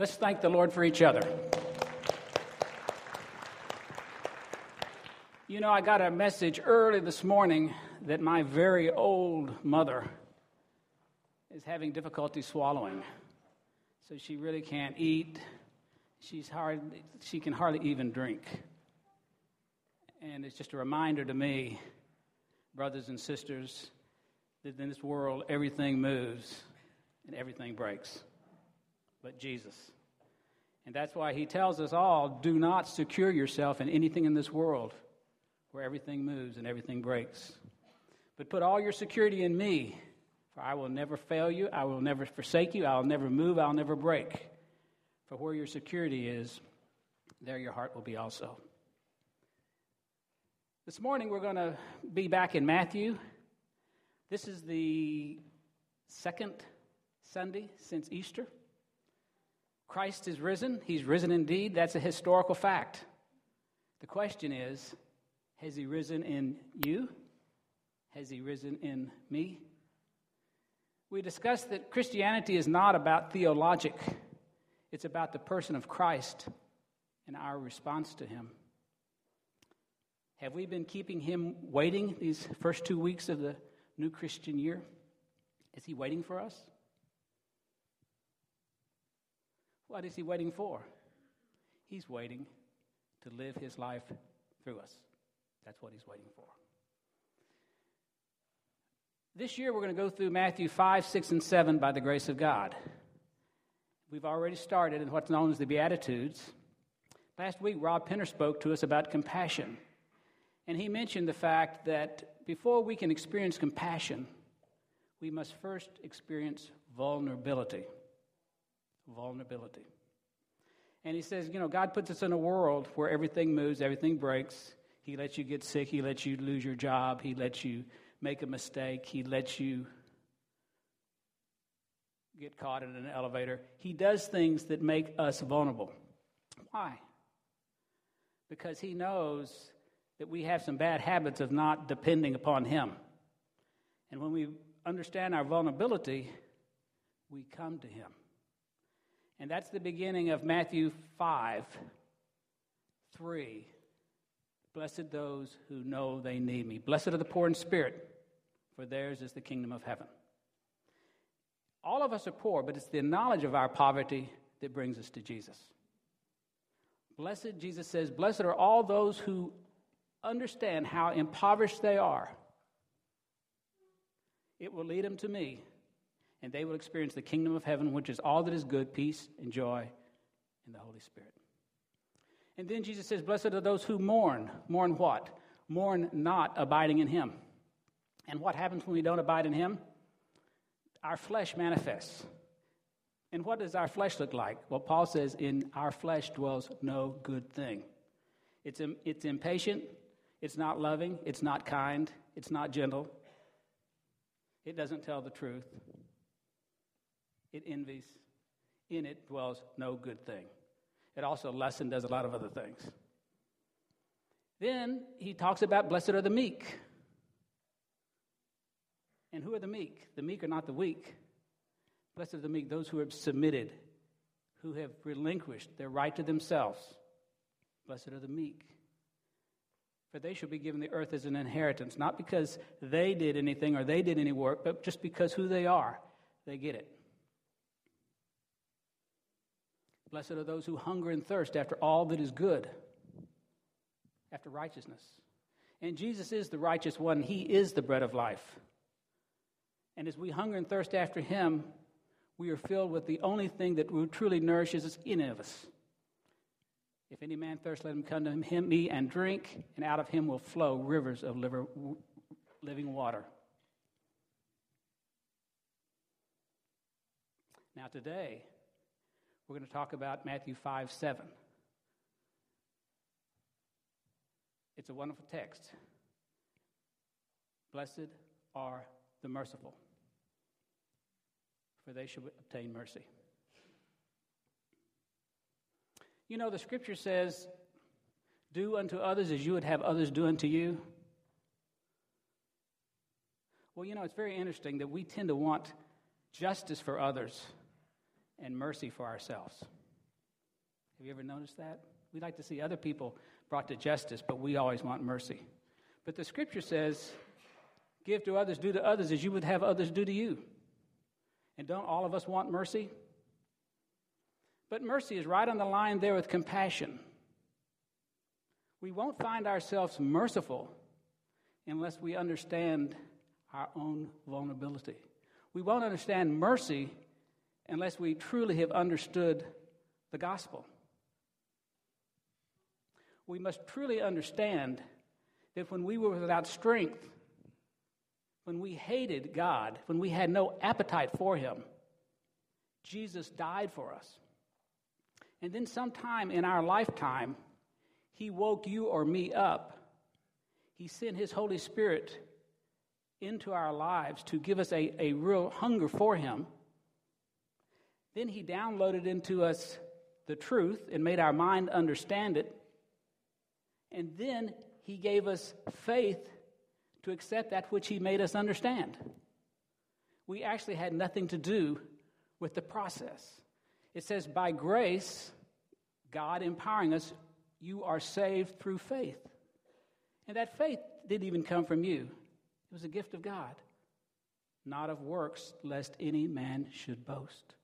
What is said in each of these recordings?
Let's thank the Lord for each other. You know, I got a message early this morning that my very old mother is having difficulty swallowing. So she really can't eat. She's hard, she can hardly even drink. And it's just a reminder to me, brothers and sisters, that in this world everything moves and everything breaks but Jesus. And that's why he tells us all do not secure yourself in anything in this world where everything moves and everything breaks. But put all your security in me, for I will never fail you, I will never forsake you, I'll never move, I'll never break. For where your security is, there your heart will be also. This morning we're going to be back in Matthew. This is the second Sunday since Easter. Christ is risen. He's risen indeed. That's a historical fact. The question is has he risen in you? Has he risen in me? We discussed that Christianity is not about theologic, it's about the person of Christ and our response to him. Have we been keeping him waiting these first two weeks of the new Christian year? Is he waiting for us? What is he waiting for? He's waiting to live his life through us. That's what he's waiting for. This year, we're going to go through Matthew 5, 6, and 7 by the grace of God. We've already started in what's known as the Beatitudes. Last week, Rob Penner spoke to us about compassion. And he mentioned the fact that before we can experience compassion, we must first experience vulnerability vulnerability. And he says, you know, God puts us in a world where everything moves, everything breaks. He lets you get sick, He lets you lose your job, He lets you make a mistake, He lets you get caught in an elevator. He does things that make us vulnerable. Why? Because He knows that we have some bad habits of not depending upon Him. And when we understand our vulnerability, we come to Him. And that's the beginning of Matthew 5 3. Blessed those who know they need me. Blessed are the poor in spirit, for theirs is the kingdom of heaven. All of us are poor, but it's the knowledge of our poverty that brings us to Jesus. Blessed, Jesus says, blessed are all those who understand how impoverished they are. It will lead them to me and they will experience the kingdom of heaven, which is all that is good, peace, and joy in the Holy Spirit. And then Jesus says, Blessed are those who mourn. Mourn what? Mourn not abiding in Him. And what happens when we don't abide in Him? Our flesh manifests. And what does our flesh look like? Well, Paul says, In our flesh dwells no good thing. It's, it's impatient, it's not loving, it's not kind, it's not gentle, it doesn't tell the truth, it envies. In it dwells no good thing. It also lusts and does a lot of other things. Then he talks about blessed are the meek. And who are the meek? The meek are not the weak. Blessed are the meek, those who have submitted, who have relinquished their right to themselves. Blessed are the meek. For they shall be given the earth as an inheritance, not because they did anything or they did any work, but just because who they are, they get it. Blessed are those who hunger and thirst after all that is good, after righteousness. And Jesus is the righteous one, He is the bread of life. And as we hunger and thirst after Him, we are filled with the only thing that truly nourishes us in of us. If any man thirst, let him come to him, me and drink, and out of him will flow rivers of liver, living water. Now, today, we're going to talk about Matthew 5 7. It's a wonderful text. Blessed are the merciful, for they shall obtain mercy. You know, the scripture says, Do unto others as you would have others do unto you. Well, you know, it's very interesting that we tend to want justice for others and mercy for ourselves. Have you ever noticed that? We like to see other people brought to justice, but we always want mercy. But the scripture says, Give to others, do to others as you would have others do to you. And don't all of us want mercy? But mercy is right on the line there with compassion. We won't find ourselves merciful unless we understand our own vulnerability. We won't understand mercy unless we truly have understood the gospel. We must truly understand that when we were without strength, when we hated God, when we had no appetite for Him, Jesus died for us. And then, sometime in our lifetime, He woke you or me up. He sent His Holy Spirit into our lives to give us a, a real hunger for Him. Then He downloaded into us the truth and made our mind understand it. And then He gave us faith to accept that which He made us understand. We actually had nothing to do with the process. It says, by grace, God empowering us, you are saved through faith. And that faith didn't even come from you, it was a gift of God, not of works, lest any man should boast.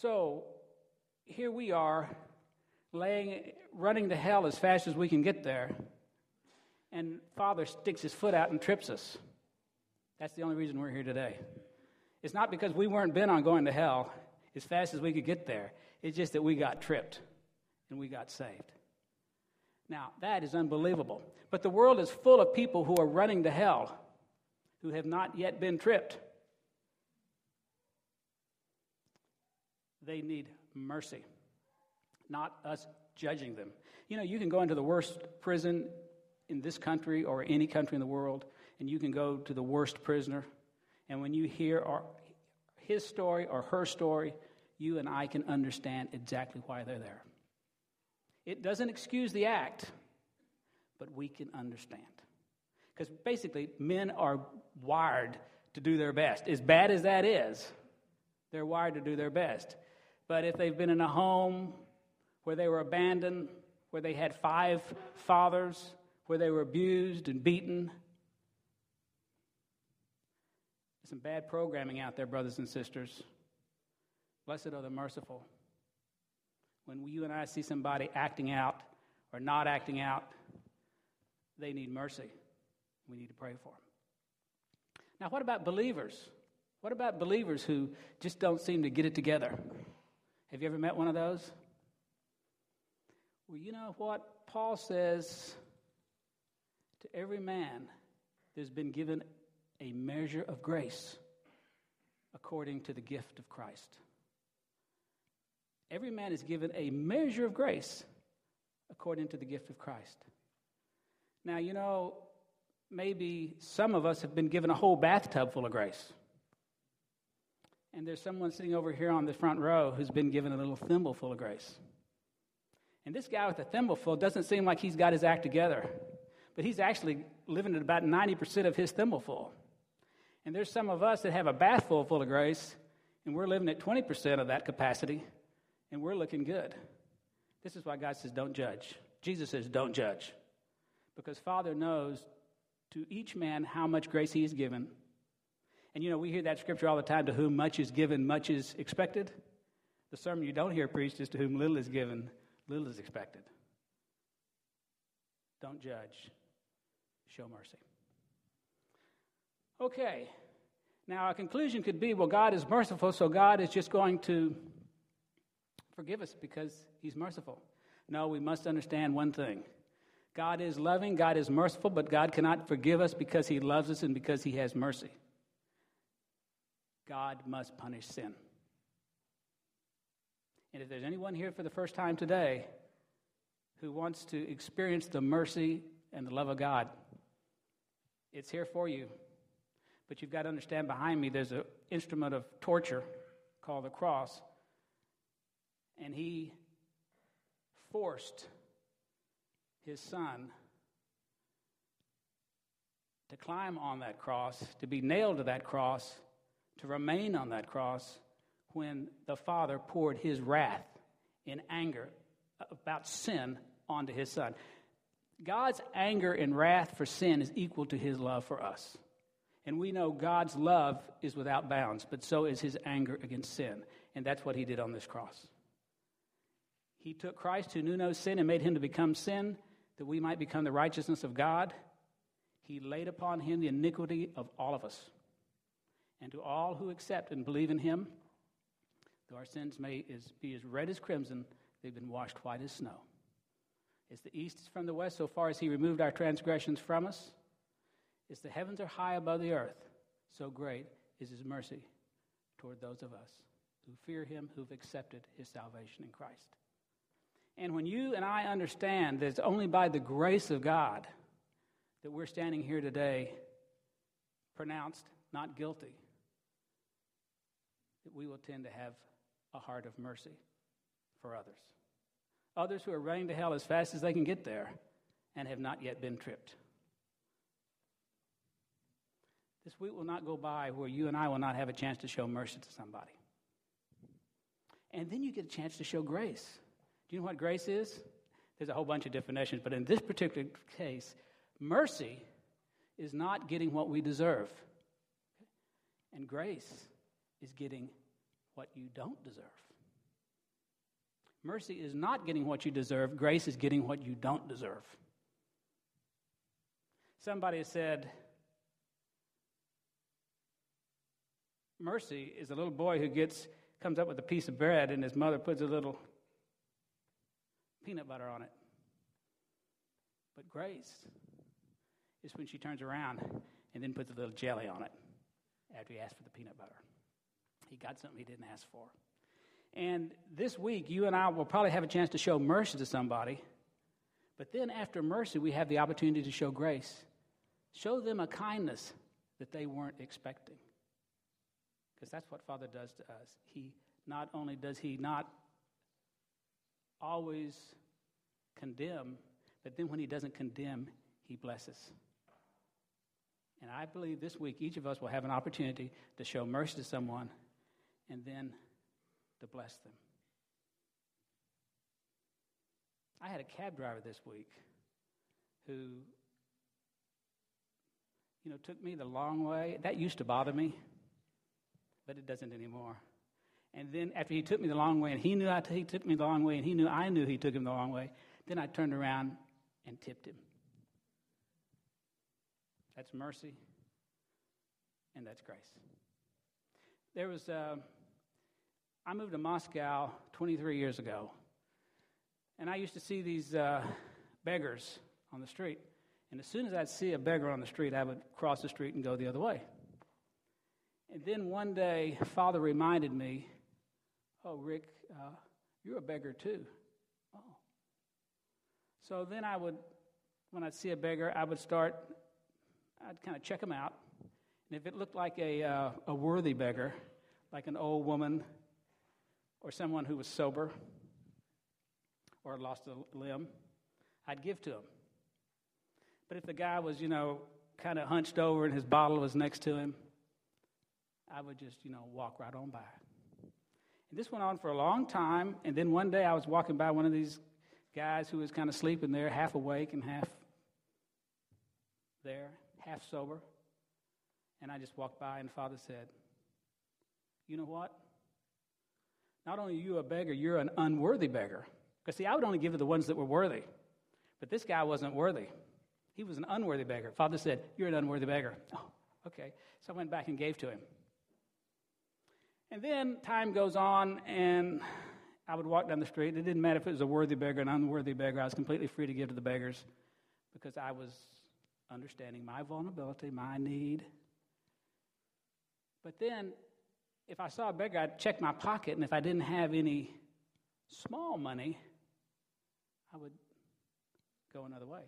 So here we are, laying, running to hell as fast as we can get there, and Father sticks his foot out and trips us. That's the only reason we're here today. It's not because we weren't bent on going to hell as fast as we could get there. It's just that we got tripped and we got saved. Now, that is unbelievable. But the world is full of people who are running to hell who have not yet been tripped. They need mercy, not us judging them. You know, you can go into the worst prison in this country or any country in the world, and you can go to the worst prisoner. And when you hear our, his story or her story, you and I can understand exactly why they're there. It doesn't excuse the act, but we can understand. Because basically, men are wired to do their best. As bad as that is, they're wired to do their best. But if they've been in a home where they were abandoned, where they had five fathers, where they were abused and beaten, some bad programming out there, brothers and sisters. Blessed are the merciful. When you and I see somebody acting out or not acting out, they need mercy. We need to pray for them. Now, what about believers? What about believers who just don't seem to get it together? Have you ever met one of those? Well, you know what? Paul says to every man, there's been given a measure of grace according to the gift of Christ. Every man is given a measure of grace according to the gift of Christ. Now, you know, maybe some of us have been given a whole bathtub full of grace. And there's someone sitting over here on the front row who's been given a little thimble full of grace. And this guy with the thimble full doesn't seem like he's got his act together, but he's actually living at about 90% of his thimble full. And there's some of us that have a bath full full of grace, and we're living at 20% of that capacity, and we're looking good. This is why God says, don't judge. Jesus says, don't judge. Because Father knows to each man how much grace he is given. And you know, we hear that scripture all the time to whom much is given, much is expected. The sermon you don't hear preached is to whom little is given, little is expected. Don't judge, show mercy. Okay. Now, our conclusion could be well, God is merciful, so God is just going to forgive us because He's merciful. No, we must understand one thing God is loving, God is merciful, but God cannot forgive us because He loves us and because He has mercy. God must punish sin. And if there's anyone here for the first time today who wants to experience the mercy and the love of God, it's here for you. But you've got to understand behind me there's an instrument of torture called the cross. And he forced his son to climb on that cross, to be nailed to that cross, to remain on that cross when the Father poured his wrath in anger about sin onto his son. God's anger and wrath for sin is equal to his love for us. And we know God's love is without bounds, but so is his anger against sin. And that's what he did on this cross. He took Christ, who knew no sin, and made him to become sin, that we might become the righteousness of God. He laid upon him the iniquity of all of us. And to all who accept and believe in him, though our sins may be as red as crimson, they've been washed white as snow. As the east is from the west, so far as he removed our transgressions from us, as the heavens are high above the earth, so great is his mercy toward those of us who fear him, who've accepted his salvation in Christ. And when you and I understand that it's only by the grace of God that we're standing here today, pronounced not guilty, that we will tend to have a heart of mercy for others. Others who are running to hell as fast as they can get there and have not yet been tripped. This week will not go by where you and I will not have a chance to show mercy to somebody. And then you get a chance to show grace. Do you know what grace is? There's a whole bunch of definitions, but in this particular case, mercy is not getting what we deserve. And grace is getting what you don't deserve. Mercy is not getting what you deserve, grace is getting what you don't deserve. Somebody said, Mercy is a little boy who gets comes up with a piece of bread and his mother puts a little peanut butter on it. But grace is when she turns around and then puts a little jelly on it after he asked for the peanut butter. He got something he didn't ask for. And this week, you and I will probably have a chance to show mercy to somebody. But then, after mercy, we have the opportunity to show grace. Show them a kindness that they weren't expecting. Because that's what Father does to us. He not only does He not always condemn, but then when He doesn't condemn, He blesses. And I believe this week each of us will have an opportunity to show mercy to someone and then to bless them. I had a cab driver this week who, you know, took me the long way. That used to bother me, but it doesn't anymore. And then after he took me the long way, and he knew I t- he took me the long way, and he knew I knew he took him the long way, then I turned around and tipped him. That's mercy, and that's grace. There was. Uh, I moved to Moscow 23 years ago, and I used to see these uh, beggars on the street. And as soon as I'd see a beggar on the street, I would cross the street and go the other way. And then one day, Father reminded me, Oh, Rick, uh, you're a beggar too. Oh. So then I would, when I'd see a beggar, I would start, I'd kind of check him out. And if it looked like a, uh, a worthy beggar, like an old woman or someone who was sober or lost a limb, I'd give to him. But if the guy was, you know, kind of hunched over and his bottle was next to him, I would just, you know, walk right on by. And this went on for a long time. And then one day I was walking by one of these guys who was kind of sleeping there, half awake and half there, half sober. And I just walked by, and Father said, You know what? Not only are you a beggar, you're an unworthy beggar. Because, see, I would only give to the ones that were worthy. But this guy wasn't worthy. He was an unworthy beggar. Father said, You're an unworthy beggar. Oh, okay. So I went back and gave to him. And then time goes on, and I would walk down the street. It didn't matter if it was a worthy beggar, an unworthy beggar. I was completely free to give to the beggars because I was understanding my vulnerability, my need. But then if I saw a beggar, I'd check my pocket, and if I didn't have any small money, I would go another way.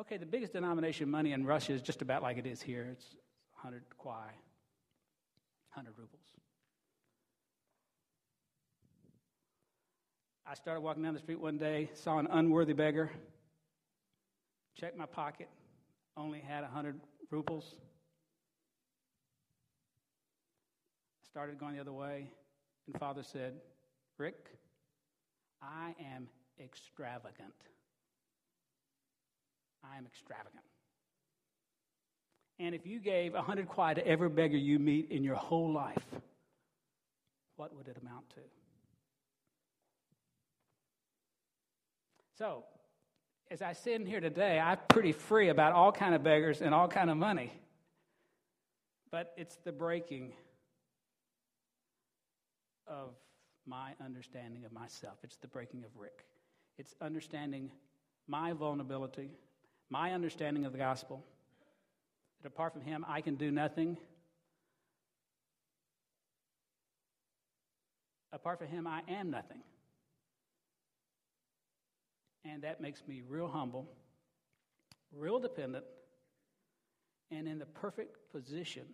Okay, the biggest denomination of money in Russia is just about like it is here. It's 100 kuai, 100 rubles. I started walking down the street one day, saw an unworthy beggar, checked my pocket, only had 100 rubles. Started going the other way, and Father said, Rick, I am extravagant. I am extravagant. And if you gave a hundred kuai to every beggar you meet in your whole life, what would it amount to? So, as I sit in here today, I'm pretty free about all kind of beggars and all kind of money. But it's the breaking of my understanding of myself. It's the breaking of Rick. It's understanding my vulnerability, my understanding of the gospel. That apart from him, I can do nothing. Apart from him, I am nothing. And that makes me real humble, real dependent, and in the perfect position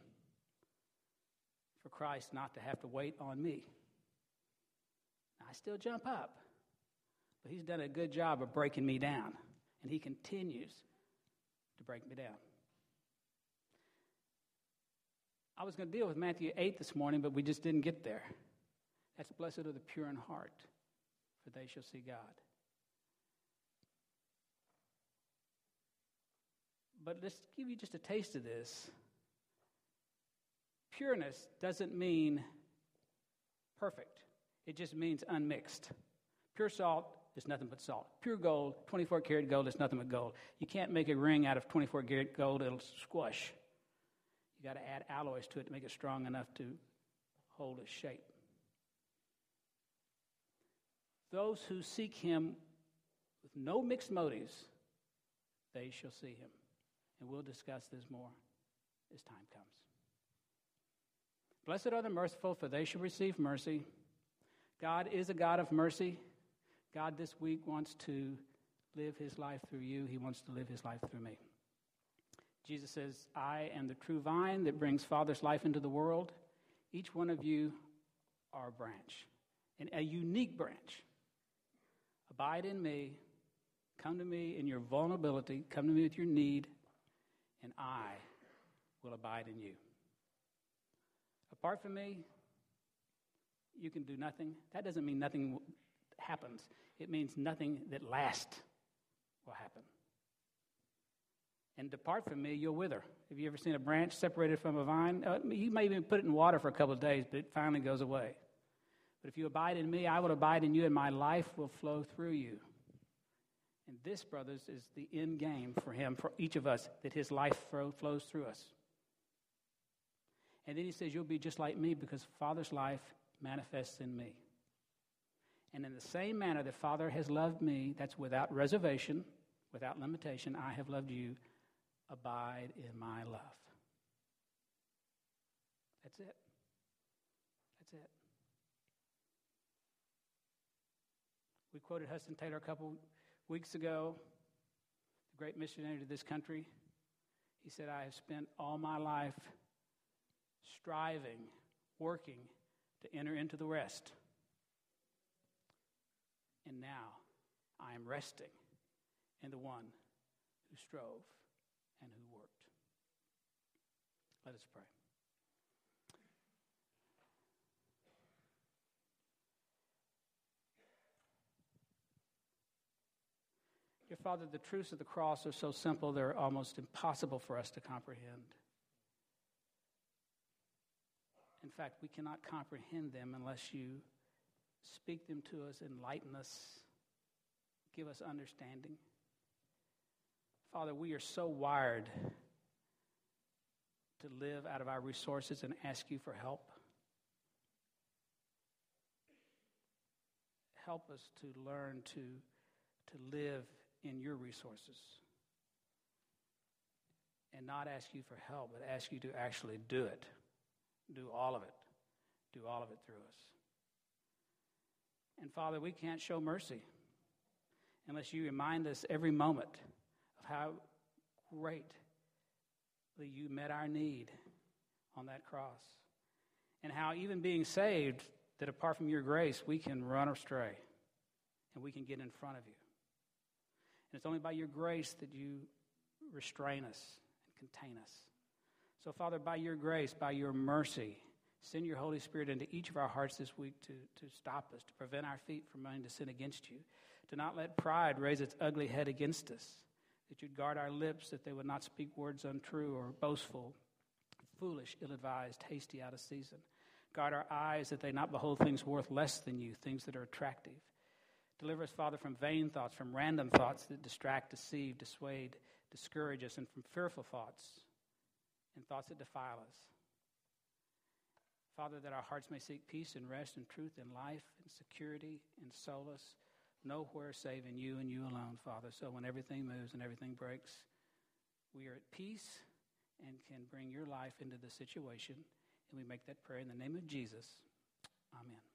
for Christ not to have to wait on me. I still jump up, but He's done a good job of breaking me down, and He continues to break me down. I was going to deal with Matthew 8 this morning, but we just didn't get there. That's blessed are the pure in heart, for they shall see God. But let's give you just a taste of this. Pureness doesn't mean perfect, it just means unmixed. Pure salt is nothing but salt. Pure gold, 24 karat gold, is nothing but gold. You can't make a ring out of 24 karat gold, it'll squash. You got to add alloys to it to make it strong enough to hold its shape. Those who seek him with no mixed motives, they shall see him. And we'll discuss this more as time comes. Blessed are the merciful, for they shall receive mercy. God is a God of mercy. God this week wants to live his life through you, he wants to live his life through me. Jesus says, I am the true vine that brings Father's life into the world. Each one of you are a branch, and a unique branch. Abide in me. Come to me in your vulnerability. Come to me with your need, and I will abide in you. Apart from me, you can do nothing. That doesn't mean nothing happens, it means nothing that lasts will happen. And depart from me, you'll wither. Have you ever seen a branch separated from a vine? Uh, you may even put it in water for a couple of days, but it finally goes away. But if you abide in me, I will abide in you, and my life will flow through you. And this, brothers, is the end game for him, for each of us, that his life flows through us. And then he says, You'll be just like me because Father's life manifests in me. And in the same manner that Father has loved me, that's without reservation, without limitation, I have loved you. Abide in my love. That's it. That's it. We quoted Hudson Taylor a couple weeks ago, the great missionary to this country. He said, I have spent all my life striving, working to enter into the rest. And now I am resting in the one who strove and who worked. Let us pray. Dear Father, the truths of the cross are so simple, they're almost impossible for us to comprehend. In fact, we cannot comprehend them unless you speak them to us, enlighten us, give us understanding. Father, we are so wired to live out of our resources and ask you for help. Help us to learn to, to live in your resources and not ask you for help, but ask you to actually do it. Do all of it. Do all of it through us. And Father, we can't show mercy unless you remind us every moment of how greatly you met our need on that cross. And how, even being saved, that apart from your grace, we can run astray and we can get in front of you. And it's only by your grace that you restrain us and contain us. So, Father, by your grace, by your mercy, Send your Holy Spirit into each of our hearts this week to, to stop us, to prevent our feet from running to sin against you, to not let pride raise its ugly head against us, that you'd guard our lips, that they would not speak words untrue or boastful, foolish, ill advised, hasty, out of season. Guard our eyes, that they not behold things worth less than you, things that are attractive. Deliver us, Father, from vain thoughts, from random thoughts that distract, deceive, dissuade, discourage us, and from fearful thoughts and thoughts that defile us. Father, that our hearts may seek peace and rest and truth and life and security and solace nowhere save in you and you alone, Father. So when everything moves and everything breaks, we are at peace and can bring your life into the situation. And we make that prayer in the name of Jesus. Amen.